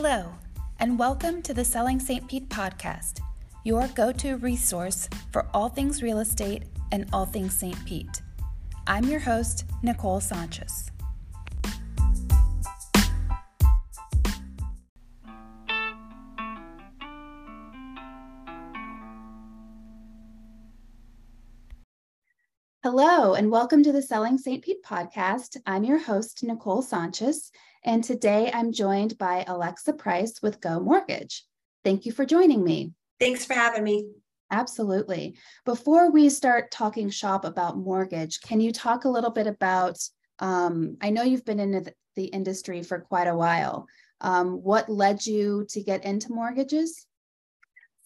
Hello, and welcome to the Selling St. Pete podcast, your go to resource for all things real estate and all things St. Pete. I'm your host, Nicole Sanchez. Hello, and welcome to the Selling St. Pete podcast. I'm your host, Nicole Sanchez, and today I'm joined by Alexa Price with Go Mortgage. Thank you for joining me. Thanks for having me. Absolutely. Before we start talking shop about mortgage, can you talk a little bit about? Um, I know you've been in the industry for quite a while. Um, what led you to get into mortgages?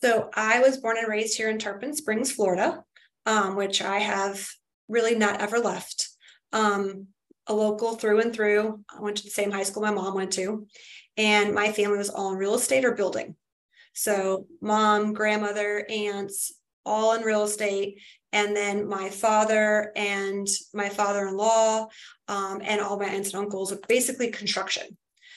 So, I was born and raised here in Tarpon Springs, Florida, um, which I have really not ever left. Um, a local through and through. I went to the same high school my mom went to, and my family was all in real estate or building. So, mom, grandmother, aunts, all in real estate. And then my father and my father in law um, and all my aunts and uncles, basically construction.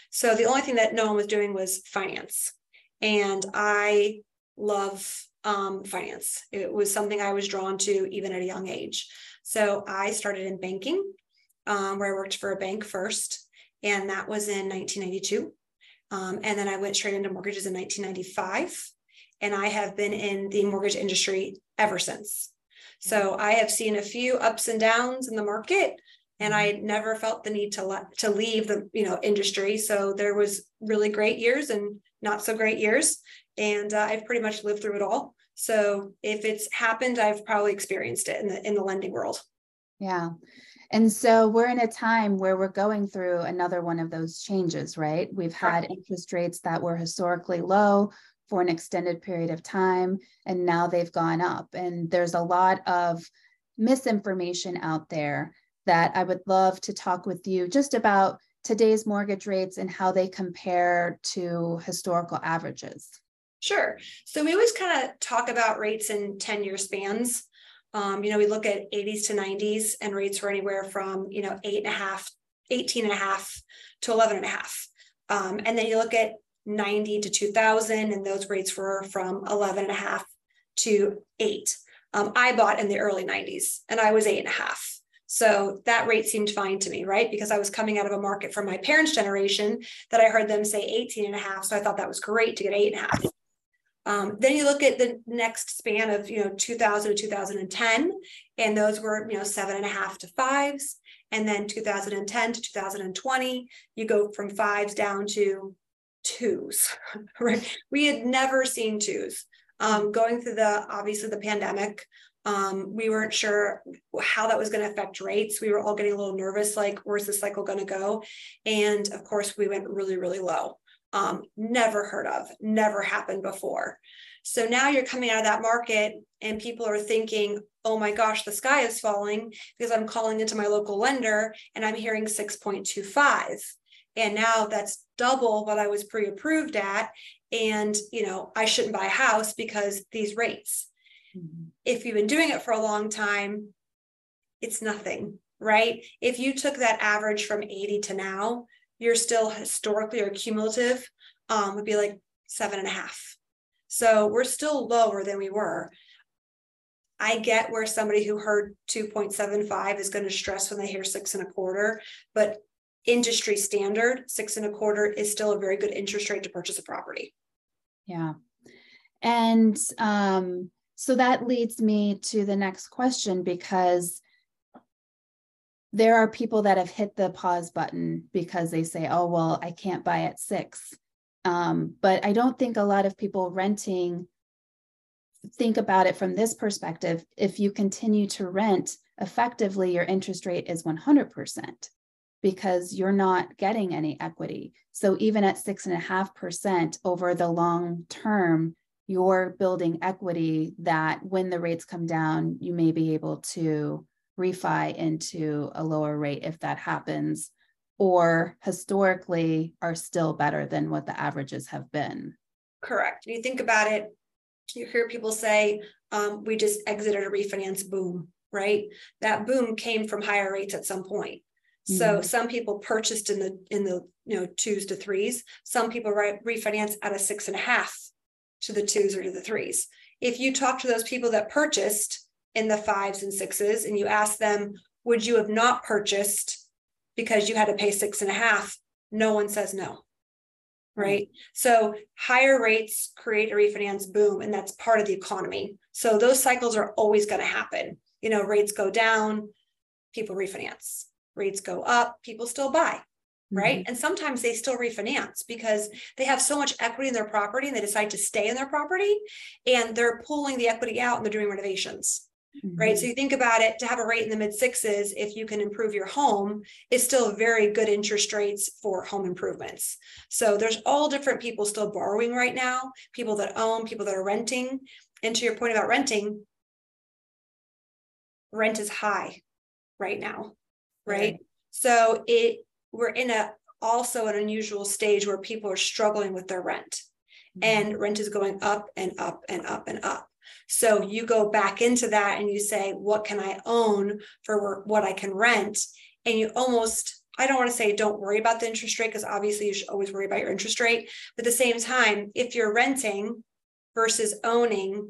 So, the only thing that no one was doing was finance. And I love um, finance. It was something I was drawn to even at a young age. So I started in banking, um, where I worked for a bank first, and that was in 1992. Um, and then I went straight into mortgages in 1995. And I have been in the mortgage industry ever since. So I have seen a few ups and downs in the market, and I mm-hmm. never felt the need to let to leave the you know industry. So there was really great years and not so great years, and uh, I've pretty much lived through it all. So if it's happened, I've probably experienced it in the in the lending world. Yeah. And so we're in a time where we're going through another one of those changes, right? We've had interest rates that were historically low for an extended period of time, and now they've gone up. And there's a lot of misinformation out there that I would love to talk with you just about today's mortgage rates and how they compare to historical averages. Sure. So we always kind of talk about rates in 10 year spans. Um, you know, we look at 80s to 90s and rates were anywhere from, you know, eight and a half, 18 and a half to 11 and a half. Um, and then you look at 90 to 2000 and those rates were from 11 and a half to eight. Um, I bought in the early 90s and I was eight and a half. So that rate seemed fine to me, right? Because I was coming out of a market from my parents' generation that I heard them say 18 and a half. So I thought that was great to get eight and a half. Um, then you look at the next span of you know 2000 to 2010, and those were you know seven and a half to fives, and then 2010 to 2020, you go from fives down to twos. Right? We had never seen twos. Um, going through the obviously the pandemic, um, we weren't sure how that was going to affect rates. We were all getting a little nervous, like where's the cycle going to go? And of course, we went really, really low um, never heard of, never happened before. So now you're coming out of that market and people are thinking, oh my gosh, the sky is falling because I'm calling into my local lender and I'm hearing 6.25. And now that's double what I was pre approved at. And, you know, I shouldn't buy a house because these rates. Mm-hmm. If you've been doing it for a long time, it's nothing, right? If you took that average from 80 to now, you're still historically or cumulative um, would be like seven and a half. So we're still lower than we were. I get where somebody who heard 2.75 is going to stress when they hear six and a quarter, but industry standard, six and a quarter is still a very good interest rate to purchase a property. Yeah. And um, so that leads me to the next question because there are people that have hit the pause button because they say, oh, well, I can't buy at six. Um, but I don't think a lot of people renting think about it from this perspective. If you continue to rent, effectively, your interest rate is 100% because you're not getting any equity. So even at six and a half percent over the long term, you're building equity that when the rates come down, you may be able to refi into a lower rate if that happens, or historically are still better than what the averages have been. Correct. You think about it, you hear people say, um, we just exited a refinance boom, right? That boom came from higher rates at some point. So some people purchased in the in the you know twos to threes. Some people re- refinance at a six and a half to the twos or to the threes. If you talk to those people that purchased in the fives and sixes and you ask them, would you have not purchased because you had to pay six and a half? No one says no. Right. So higher rates create a refinance boom, and that's part of the economy. So those cycles are always going to happen. You know, rates go down, people refinance. Rates go up, people still buy right? Mm-hmm. And sometimes they still refinance because they have so much equity in their property and they decide to stay in their property and they're pulling the equity out and they're doing renovations. Mm-hmm. Right. So you think about it to have a rate in the mid sixes, if you can improve your home, is still very good interest rates for home improvements. So there's all different people still borrowing right now, people that own, people that are renting. And to your point about renting, rent is high right now. Right. right. So it we're in a also an unusual stage where people are struggling with their rent mm-hmm. and rent is going up and up and up and up so you go back into that and you say what can i own for what i can rent and you almost i don't want to say don't worry about the interest rate because obviously you should always worry about your interest rate but at the same time if you're renting versus owning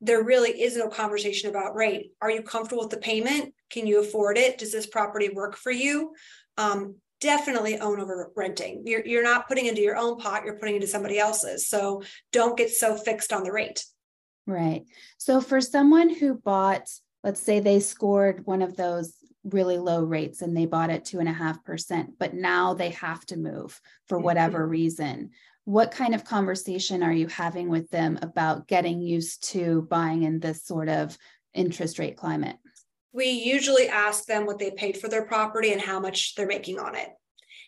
there really is no conversation about rate are you comfortable with the payment can you afford it does this property work for you um, definitely own over renting. You're, you're not putting into your own pot, you're putting into somebody else's. So don't get so fixed on the rate. Right. So for someone who bought, let's say they scored one of those really low rates and they bought at two and a half percent, but now they have to move for mm-hmm. whatever reason. What kind of conversation are you having with them about getting used to buying in this sort of interest rate climate? we usually ask them what they paid for their property and how much they're making on it.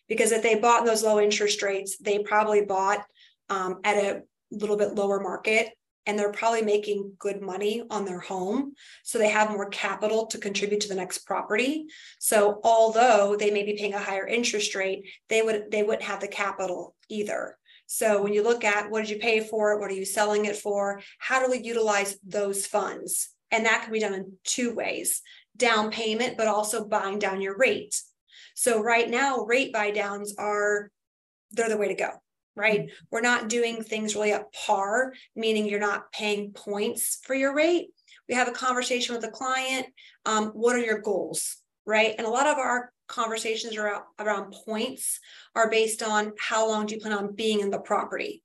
Because if they bought in those low interest rates, they probably bought um, at a little bit lower market and they're probably making good money on their home. So they have more capital to contribute to the next property. So although they may be paying a higher interest rate, they would they wouldn't have the capital either. So when you look at what did you pay for it, what are you selling it for, how do we utilize those funds? And that can be done in two ways down payment, but also buying down your rate. So right now, rate buy downs are they're the way to go, right? We're not doing things really at par, meaning you're not paying points for your rate. We have a conversation with the client. Um, what are your goals, right? And a lot of our conversations around, around points are based on how long do you plan on being in the property.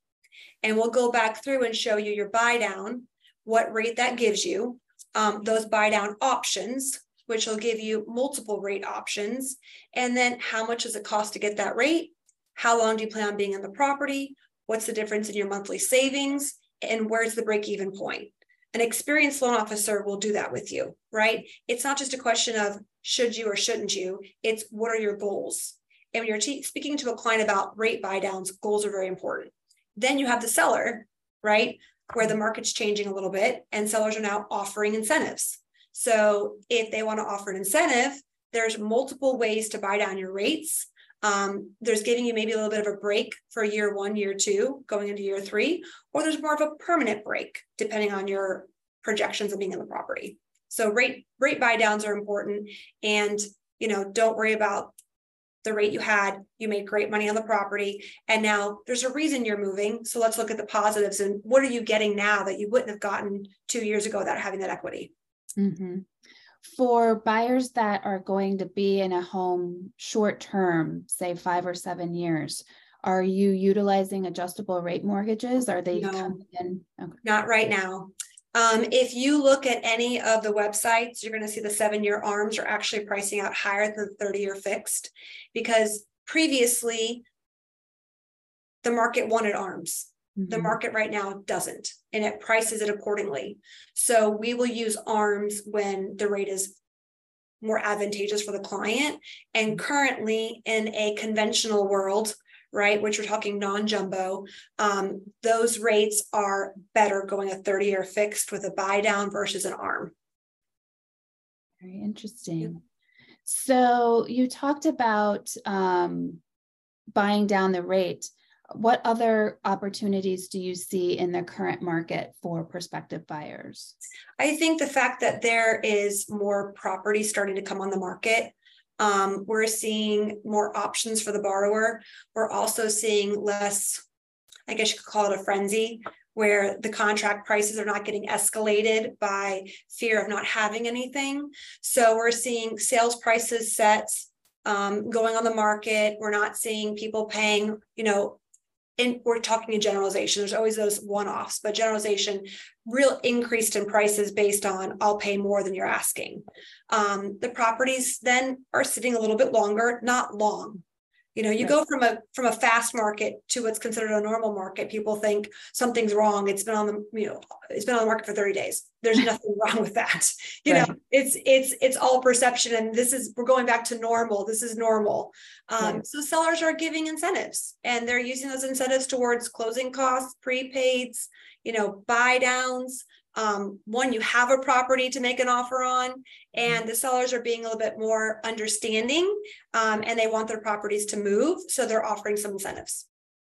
And we'll go back through and show you your buy down, what rate that gives you, um, those buy down options, which will give you multiple rate options. And then how much does it cost to get that rate? How long do you plan on being in the property? What's the difference in your monthly savings? And where's the break even point? An experienced loan officer will do that with you, right? It's not just a question of should you or shouldn't you, it's what are your goals? And when you're speaking to a client about rate buy downs, goals are very important. Then you have the seller, right? where the market's changing a little bit and sellers are now offering incentives. So if they want to offer an incentive, there's multiple ways to buy down your rates. Um, there's giving you maybe a little bit of a break for year one, year two, going into year three, or there's more of a permanent break depending on your projections of being in the property. So rate rate buy downs are important, and you know don't worry about the rate you had, you made great money on the property, and now there's a reason you're moving. So let's look at the positives and what are you getting now that you wouldn't have gotten two years ago without having that equity? Mm-hmm. For buyers that are going to be in a home short term, say five or seven years, are you utilizing adjustable rate mortgages? Are they no, coming in? Okay. Not right now. Um, if you look at any of the websites, you're going to see the seven year arms are actually pricing out higher than 30 year fixed because previously the market wanted arms. Mm-hmm. The market right now doesn't, and it prices it accordingly. So we will use arms when the rate is more advantageous for the client. And currently, in a conventional world, right, which we're talking non-jumbo, um, those rates are better going a 30 year fixed with a buy down versus an arm. Very interesting. Yeah. So you talked about um, buying down the rate. What other opportunities do you see in the current market for prospective buyers? I think the fact that there is more property starting to come on the market Um, we're seeing more options for the borrower. We're also seeing less, I guess you could call it a frenzy, where the contract prices are not getting escalated by fear of not having anything. So we're seeing sales prices set um, going on the market. We're not seeing people paying, you know, and we're talking in generalization. There's always those one-offs, but generalization, real increased in prices based on I'll pay more than you're asking. Um, the properties then are sitting a little bit longer, not long. You know, you go from a from a fast market to what's considered a normal market. People think something's wrong. It's been on the you know it's been on the market for 30 days. There's nothing wrong with that. You right. know, it's it's it's all perception, and this is we're going back to normal. This is normal. Um, right. So sellers are giving incentives, and they're using those incentives towards closing costs, prepaids, you know, buy downs um, one, you have a property to make an offer on, and the sellers are being a little bit more understanding um, and they want their properties to move. So they're offering some incentives.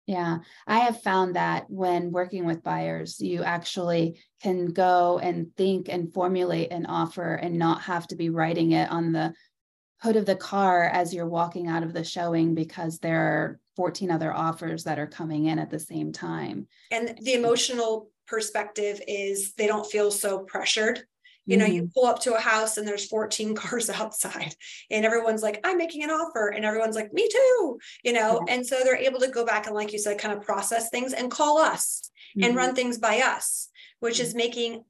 Yeah, I have found that when working with buyers, you actually can go and think and formulate an offer and not have to be writing it on the hood of the car as you're walking out of the showing because there are 14 other offers that are coming in at the same time. And the emotional perspective is they don't feel so pressured. You know, mm-hmm. you pull up to a house and there's 14 cars outside, and everyone's like, I'm making an offer. And everyone's like, me too, you know. And so they're able to go back and, like you said, kind of process things and call us mm-hmm. and run things by us, which is mm-hmm. making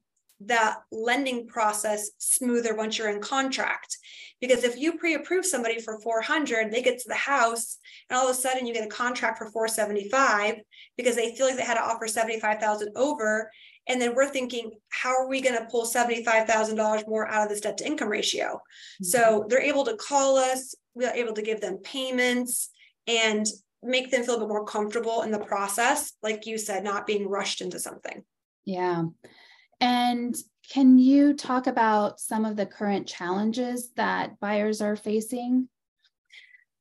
the lending process smoother once you're in contract. Because if you pre-approve somebody for 400, they get to the house and all of a sudden you get a contract for 475 because they feel like they had to offer 75,000 over. And then we're thinking, how are we going to pull $75,000 more out of this debt to income ratio? Mm-hmm. So they're able to call us, we're able to give them payments and make them feel a bit more comfortable in the process. Like you said, not being rushed into something. Yeah. And can you talk about some of the current challenges that buyers are facing?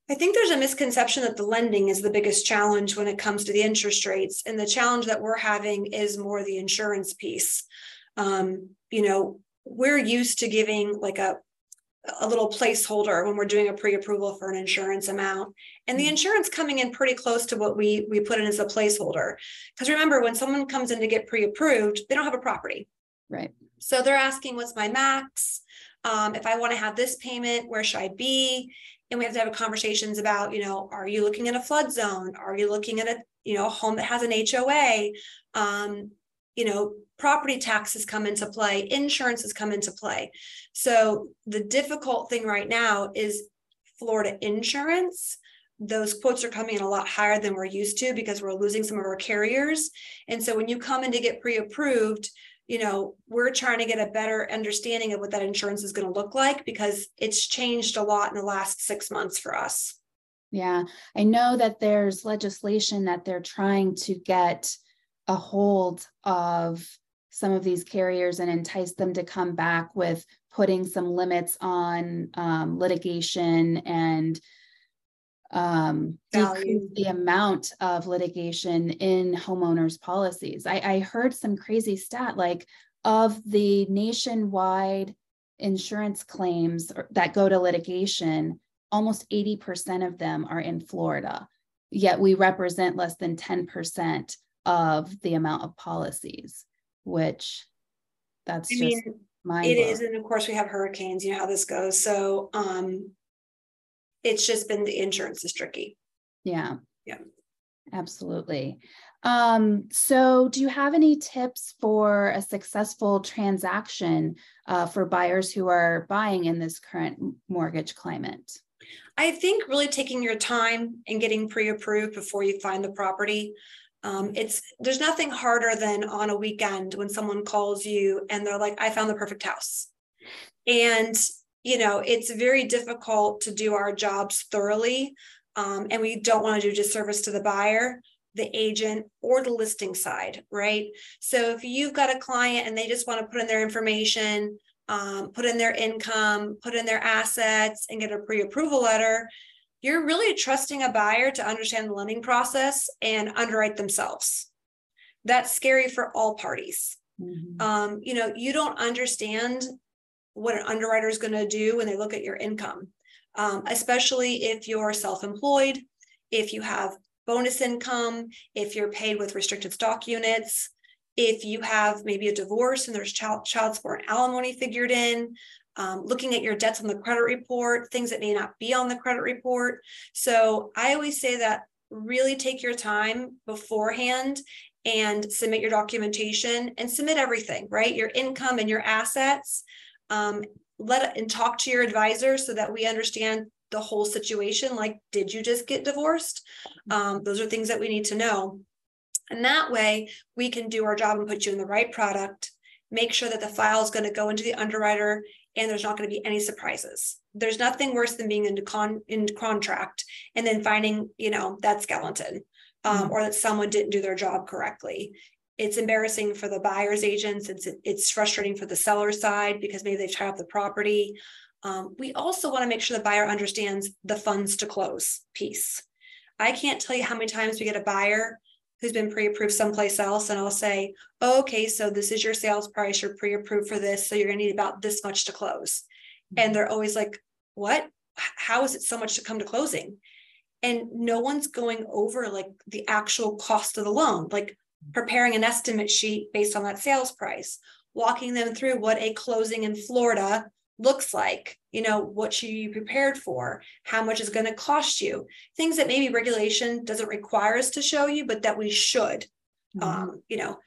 I think there's a misconception that the lending is the biggest challenge when it comes to the interest rates. And the challenge that we're having is more the insurance piece. Um, you know, we're used to giving like a a little placeholder when we're doing a pre-approval for an insurance amount. And the mm-hmm. insurance coming in pretty close to what we we put in as a placeholder. Because remember when someone comes in to get pre-approved they don't have a property. Right. So they're asking what's my max? Um, if i want to have this payment where should i be? And we have to have conversations about you know are you looking in a flood zone? Are you looking at a you know a home that has an hoa um, you know property taxes come into play, insurances come into play. So the difficult thing right now is Florida insurance. Those quotes are coming in a lot higher than we're used to because we're losing some of our carriers. And so when you come in to get pre-approved, you know, we're trying to get a better understanding of what that insurance is going to look like because it's changed a lot in the last six months for us. Yeah, I know that there's legislation that they're trying to get a hold of some of these carriers and entice them to come back with putting some limits on um, litigation and um, decrease the amount of litigation in homeowners policies. I, I heard some crazy stat like of the nationwide insurance claims that go to litigation, almost 80% of them are in Florida, yet we represent less than 10% of the amount of policies which that's I just mean, my it is and of course we have hurricanes you know how this goes. So um it's just been the insurance is tricky. Yeah. Yeah. Absolutely. Um so do you have any tips for a successful transaction uh, for buyers who are buying in this current mortgage climate? I think really taking your time and getting pre-approved before you find the property um, it's there's nothing harder than on a weekend when someone calls you and they're like, I found the perfect house. And you know, it's very difficult to do our jobs thoroughly. Um, and we don't want to do disservice to the buyer, the agent, or the listing side, right? So if you've got a client and they just want to put in their information, um, put in their income, put in their assets, and get a pre approval letter, you're really trusting a buyer to understand the lending process and underwrite themselves. That's scary for all parties. Mm-hmm. Um, you know, you don't understand what an underwriter is going to do when they look at your income. um, especially if you're self-employed, if you have bonus income, if you're paid with restricted stock units, if you have maybe a divorce and there's child, child support and alimony figured in, um, looking at your debts on the credit report, things that may not be on the credit report. So I always say that really take your time beforehand and submit your documentation and submit everything, right? Your income and your assets. Um, let and talk to your advisor so that we understand the whole situation. Like, did you just get divorced? Um, those are things that we need to know. And that way we can do our job and put you in the right product, make sure that the file is going to go into the underwriter and there's not going to be any surprises. There's nothing worse than being in con in contract and then finding, you know, that skeleton um, mm-hmm. or that someone didn't do their job correctly. It's embarrassing for the buyer's agents. It's it's frustrating for the seller side because maybe they've tied up the property. Um, we also want to make sure the buyer understands the funds to close piece. I can't tell you how many times we get a buyer who's been pre-approved someplace else and I'll say, oh, okay, so this is your sales price, you're pre-approved for this, so you're gonna need about this much to close. And mm-hmm. they're always like, what? How is it so much to come to closing? And no one's going over like the actual cost of the loan, like preparing an estimate sheet based on that sales price, walking them through what a closing in Florida looks like you know what should you be prepared for? How much is going to cost you? Things that maybe regulation doesn't require us to show you but that we should. Mm-hmm. um, you know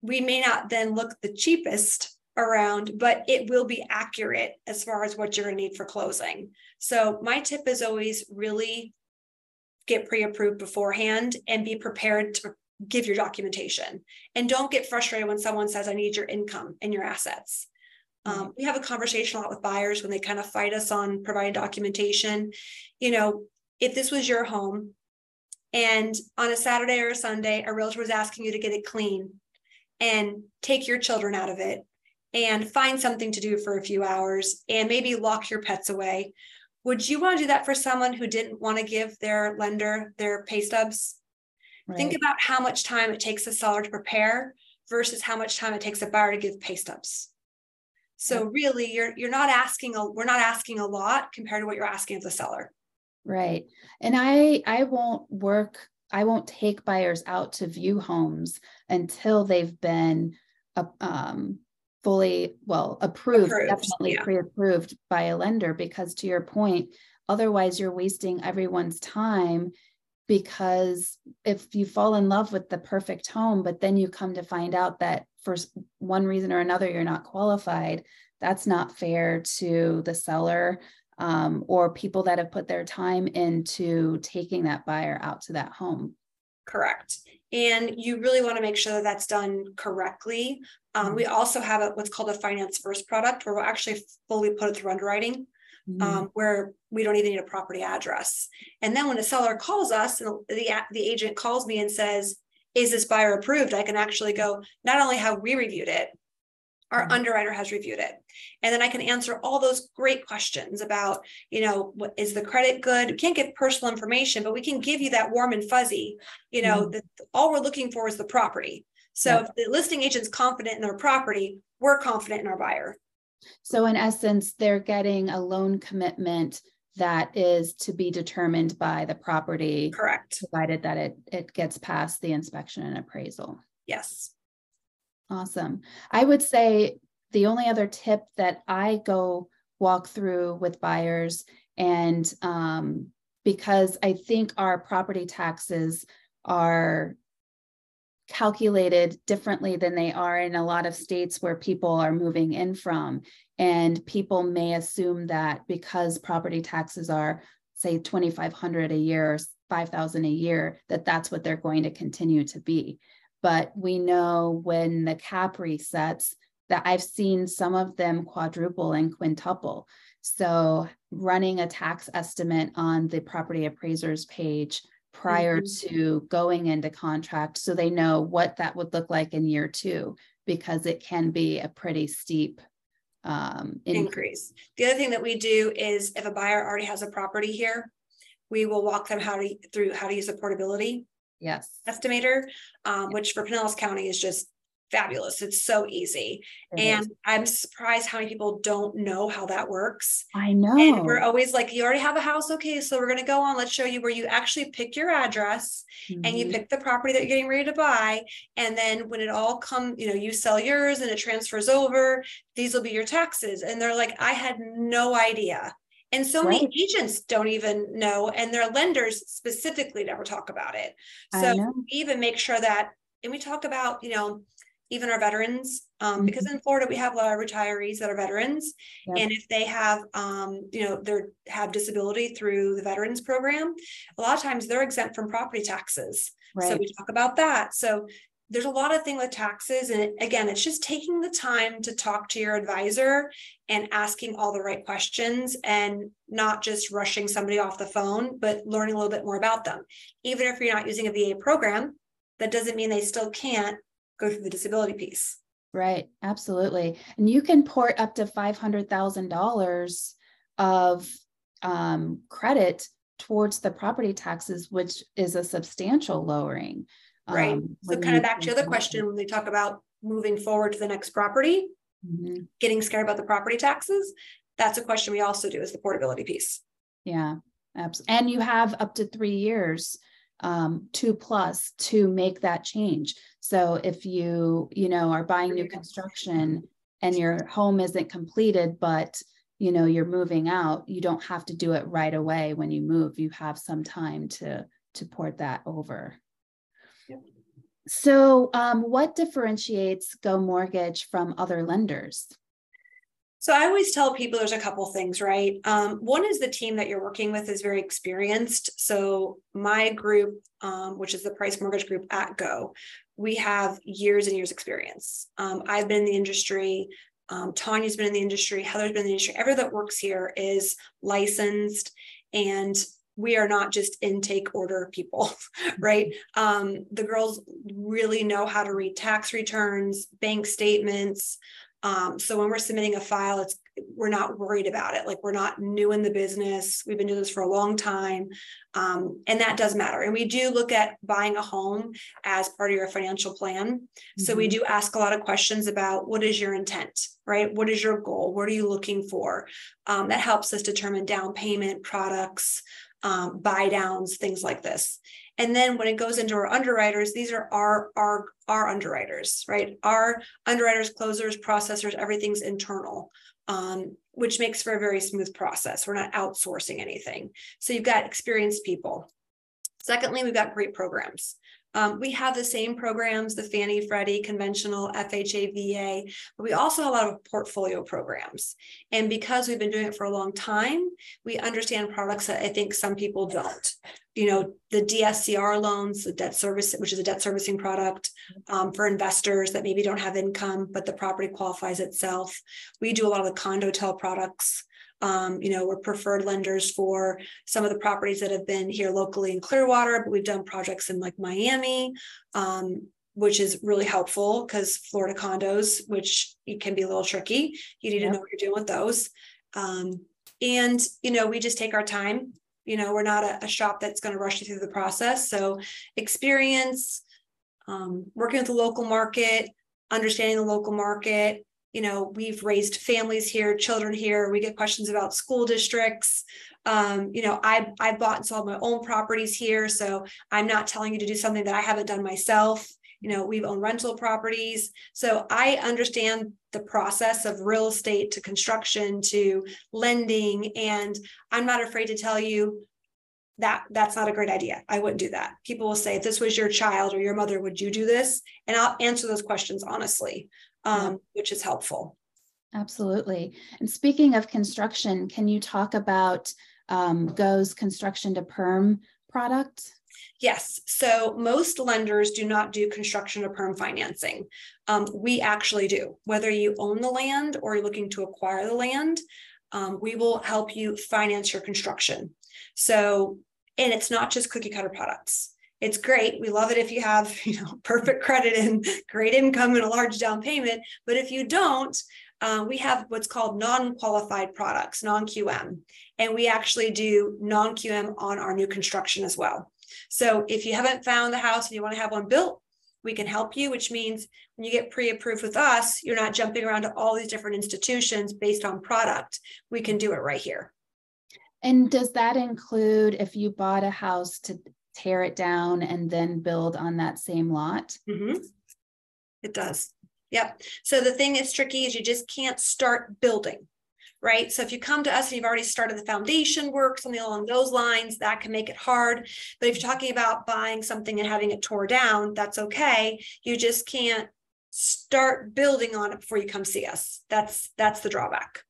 we may not then look the cheapest around but it will be accurate as far as what you're going to need for closing. So my tip is always really get pre-approved beforehand and be prepared to give your documentation. And don't get frustrated when someone says i need your income and your assets. Um, we have a conversation a lot with buyers when they kind of fight us on providing documentation. You know, if this was your home and on a Saturday or a Sunday, a realtor was asking you to get it clean and take your children out of it and find something to do for a few hours and maybe lock your pets away. Would you want to do that for someone who didn't want to give their lender their pay stubs? Right. Think about how much time it takes a seller to prepare versus how much time it takes a buyer to give pay stubs. So really you're you're not asking a we're not asking a lot compared to what you're asking of the seller. Right. And I I won't work I won't take buyers out to view homes until they've been uh, um, fully well approved, approved definitely yeah. pre-approved by a lender because to your point otherwise you're wasting everyone's time because if you fall in love with the perfect home but then you come to find out that for one reason or another you're not qualified that's not fair to the seller um, or people that have put their time into taking that buyer out to that home. Correct. And you really want to make sure that that's done correctly. Um, mm-hmm. we also have a, what's called a finance first product where we'll actually fully put it through underwriting mm-hmm. um, where we don't even need a property address. And then when a seller calls us and the, the agent calls me and says, is this buyer approved? I can actually go, not only have we reviewed it, our mm-hmm. underwriter has reviewed it. And then I can answer all those great questions about, you know, what is the credit good? We can't give personal information, but we can give you that warm and fuzzy. You know, mm-hmm. all we're looking for is the property. So yeah. if the listing agent's confident in their property, we're confident in our buyer. So, in essence, they're getting a loan commitment that is to be determined by the property. Correct. Provided that it, it gets past the inspection and appraisal. Yes. Awesome. I would say the only other tip that I go walk through with buyers, and um, because I think our property taxes are calculated differently than they are in a lot of states where people are moving in from. And people may assume that because property taxes are, say, 2,500 a year or 5,000 a year, that that's what they're going to continue to be. But we know when the cap resets, that I've seen some of them quadruple and quintuple. So running a tax estimate on the property appraisers page prior mm-hmm. to going into contract so they know what that would look like in year two because it can be a pretty steep um, increase. The other thing that we do is if a buyer already has a property here, we will walk them how to through how to use the portability yes estimator, um, which for Pinellas County is just fabulous. It's so easy. It and is. I'm surprised how many people don't know how that works. I know. And we're always like, you already have a house. Okay. So we're going to go on. Let's show you where you actually pick your address mm-hmm. and you mm-hmm. pick the property that you're getting ready to buy. And then when it all comes, you know, you sell yours and it transfers over, these will be your taxes. And they're like, I had no idea. And so right. many agents don't even know, and their lenders specifically never talk about it. So we even make sure that, and we talk about, you know, even our veterans, um, mm-hmm. because in Florida we have a lot of retirees that are veterans, yep. and if they have, um, you know, they have disability through the veterans program, a lot of times they're exempt from property taxes. Right. So we talk about that. So there's a lot of thing with taxes and again it's just taking the time to talk to your advisor and asking all the right questions and not just rushing somebody off the phone but learning a little bit more about them even if you're not using a va program that doesn't mean they still can't go through the disability piece right absolutely and you can port up to $500000 of um, credit towards the property taxes which is a substantial lowering Right. Um, so kind of back to the other question when they talk about moving forward to the next property, mm-hmm. getting scared about the property taxes. That's a question we also do is the portability piece. Yeah, absolutely. And you have up to three years, um, two plus to make that change. So if you, you know, are buying new construction and your home isn't completed, but you know you're moving out, you don't have to do it right away when you move. You have some time to to port that over. So, um, what differentiates Go Mortgage from other lenders? So I always tell people there's a couple things, right? Um, one is the team that you're working with is very experienced. So my group, um, which is the Price Mortgage Group at Go, we have years and years experience. Um, I've been in the industry. Um, Tanya's been in the industry. Heather's been in the industry. Everyone that works here is licensed and we are not just intake order people, right? Um, the girls really know how to read tax returns, bank statements. Um, so when we're submitting a file, it's we're not worried about it. Like we're not new in the business. We've been doing this for a long time, um, and that does matter. And we do look at buying a home as part of your financial plan. Mm-hmm. So we mm-hmm. do ask a lot of questions about what is your intent, right? What is your goal? What are you looking for? Um, that helps us determine down payment products um, buy downs, things like this. And then when it goes into our underwriters, these are our our our underwriters, right? Our underwriters, closers, processors, everything's internal, um, which makes for a very smooth process. We're not outsourcing anything. So you've got experienced people. Secondly, we've got great programs. Um, we have the same programs, the Fannie, Freddie, conventional, FHA, VA, but we also have a lot of portfolio programs. And because we've been doing it for a long time, we understand products that I think some people don't. You know, the DSCR loans, the debt service, which is a debt servicing product um, for investors that maybe don't have income, but the property qualifies itself. We do a lot of the condotel products. Um, you know, we're preferred lenders for some of the properties that have been here locally in Clearwater, but we've done projects in like Miami, um, which is really helpful because Florida condos, which it can be a little tricky, you need yep. to know what you're doing with those. Um, and, you know, we just take our time. You know, we're not a, a shop that's going to rush you through the process. So, experience, um, working with the local market, understanding the local market, you know, we've raised families here, children here. We get questions about school districts. Um, you know, I I bought and sold my own properties here, so I'm not telling you to do something that I haven't done myself. You know, we've owned rental properties, so I understand the process of real estate to construction to lending, and I'm not afraid to tell you that that's not a great idea. I wouldn't do that. People will say, if this was your child or your mother, would you do this? And I'll answer those questions honestly um, which is helpful. Absolutely. And speaking of construction, can you talk about um, GO's construction to perm product? Yes. So most lenders do not do construction to perm financing. Um, we actually do. Whether you own the land or you're looking to acquire the land, um, we will help you finance your construction. So, and it's not just cookie cutter products it's great. We love it if you have, you know, perfect credit and great income and a large down payment. But if you don't, uh, we have what's called non-qualified products, non-QM, and we actually do non-QM on our new construction as well. So if you haven't found the house and you want to have one built, we can help you, which means when you get pre-approved with us, you're not jumping around to all these different institutions based on product. We can do it right here. And does that include if you bought a house to tear it down and then build on that same lot? Mm-hmm. It does. Yep. So the thing that's tricky is you just can't start building right? So if you come to us and you've already started the foundation work, something along those lines, that can make it hard. But if you're talking about buying something and having it tore down, that's okay. You just can't start building on it before you come see us. That's that's the drawback.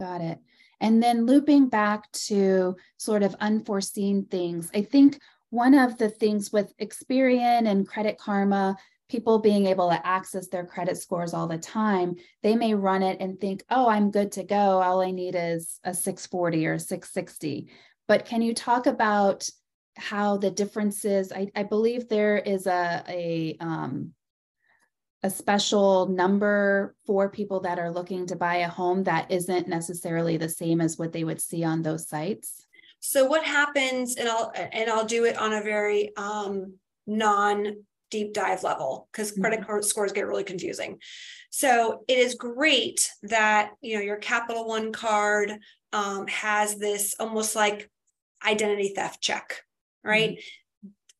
Got it. And then looping back to sort of unforeseen things, I think one of the things with Experian and Credit Karma people being able to access their credit scores all the time, they may run it and think, oh, I'm good to go. All I need is a 640 or 660. But can you talk about how the differences? I, I believe there is a, a, um, a special number for people that are looking to buy a home that isn't necessarily the same as what they would see on those sites. So what happens, and I'll and I'll do it on a very um, non deep dive level because credit mm-hmm. card scores get really confusing. So it is great that you know your Capital One card um, has this almost like identity theft check, right? Mm-hmm.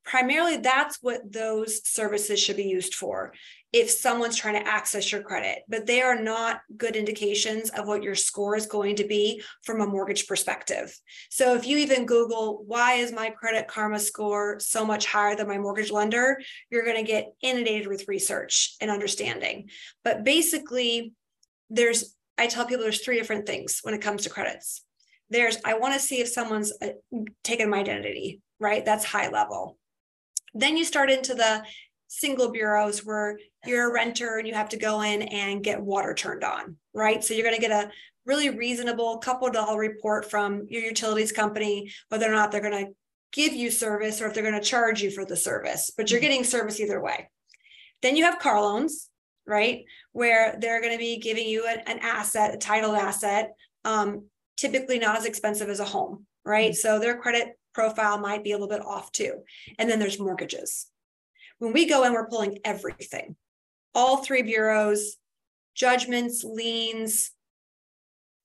Primarily, that's what those services should be used for if someone's trying to access your credit, but they are not good indications of what your score is going to be from a mortgage perspective. So if you even Google, why is my credit karma score so much higher than my mortgage lender? You're going to get inundated with research and understanding. But basically, there's, I tell people there's three different things when it comes to credits. There's, I want to see if someone's uh, taken my identity, right? That's high level. Then you start into the single bureaus where you're a renter and you have to go in and get water turned on, right? So you're going to get a really reasonable couple dollar report from your utilities company, whether or not they're going to give you service or if they're going to charge you for the service, but you're getting service either way. Then you have car loans, right? Where they're going to be giving you an, an asset, a titled asset, um, typically not as expensive as a home, right? Mm-hmm. So their credit profile might be a little bit off too. And then there's mortgages. When we go in, we're pulling everything, all three bureaus, judgments, liens.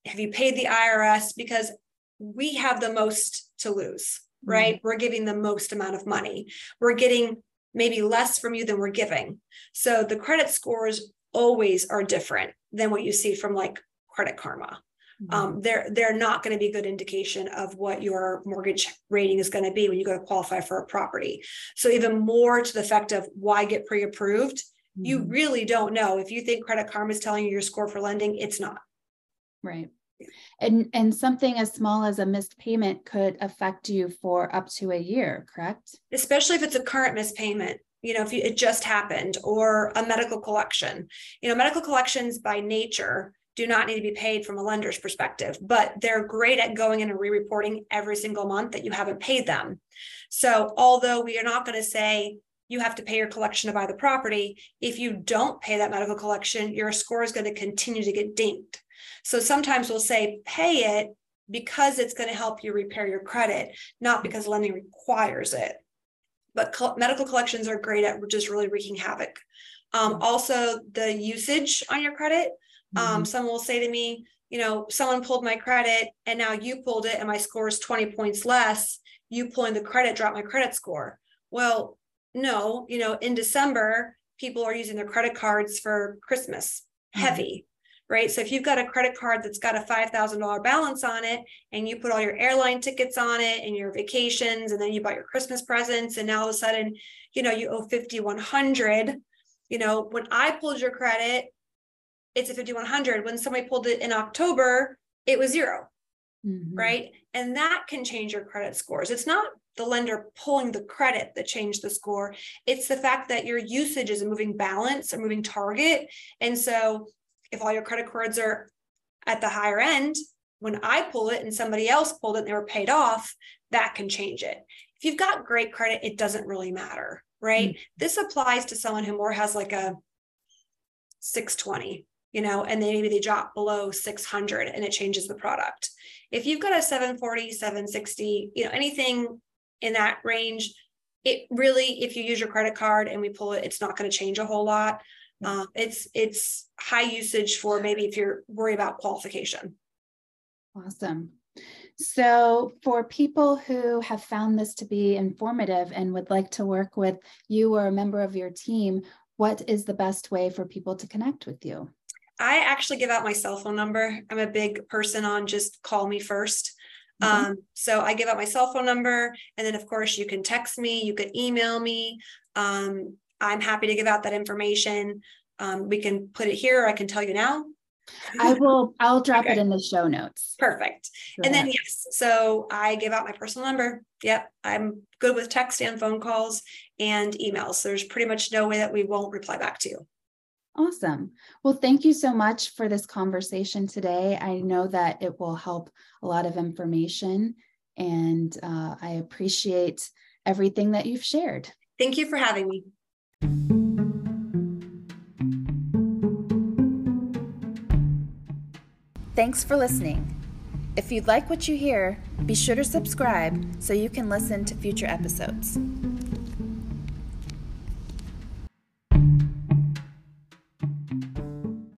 Have you paid the IRS? Because we have the most to lose, mm-hmm. right? Mm-hmm. We're giving the most amount of money. We're getting maybe less from you than we're giving. So the credit scores always are different than what you see from like Credit Karma. Mm-hmm. um, they're they're not going to be a good indication of what your mortgage rating is going to be when you go to qualify for a property. So even more to the effect of why get pre-approved, mm-hmm. you really don't know. If you think Credit Karma is telling you your score for lending, it's not. Right. And and something as small as a missed payment could affect you for up to a year, correct? Especially if it's a current missed payment you know if you, it just happened or a medical collection you know medical collections by nature do not need to be paid from a lender's perspective, but they're great at going in and re reporting every single month that you haven't paid them. So, although we are not going to say you have to pay your collection to buy the property, if you don't pay that medical collection, your score is going to continue to get dinged. So, sometimes we'll say pay it because it's going to help you repair your credit, not because lending requires it. But co- medical collections are great at just really wreaking havoc. Um, also, the usage on your credit. Um, mm-hmm. someone will say to me, you know, someone pulled my credit and now you pulled it and my score is 20 points less. You pulling the credit dropped my credit score. Well, no, you know, in December, people are using their credit cards for Christmas mm-hmm. heavy, right? So if you've got a credit card that's got a $5,000 balance on it and you put all your airline tickets on it and your vacations and then you bought your Christmas presents and now all of a sudden, you know, you owe 5,100. You know, when I pulled your credit, it's a 5100 when somebody pulled it in october it was 0 mm-hmm. right? And that can change your credit scores. It's not the lender pulling the credit that changed the score. It's the fact that your usage is a moving balance a moving target. And so if all your credit cards are at the higher end when i pull it and somebody else pulled it and they were paid off that can change it. If you've got great credit it doesn't really matter right? Mm-hmm. this applies to someone who more has like a 620 you know, and then maybe they drop below 600 and it changes the product. If you've got a 740, 760, you know, anything in that range, it really, if you use your credit card and we pull it, it's not going to change a whole lot. Uh, it's it's high usage for maybe if you're worried about qualification. Awesome. So, for people who have found this to be informative and would like to work with you or a member of your team, what is the best way for people to connect with you? I actually give out my cell phone number. I'm a big person on just call me 1st mm-hmm. Um, so I give out my cell phone number, and then of course you can text me, you can email me. Um, I'm happy to give out that information. Um, we can put it here. or I can tell you now. I will. I'll drop okay. it in the show notes. Perfect. and then yes, so I give out my personal number. Yep, I'm good with text and phone calls and emails. There's pretty much no way that we won't reply back to you. Awesome. Well, thank you so much for this conversation today. I know that it will help a lot of information, and uh, I appreciate everything that you've shared. Thank you for having me. Thanks for listening. If you'd like what you hear, be sure to subscribe so you can listen to future episodes.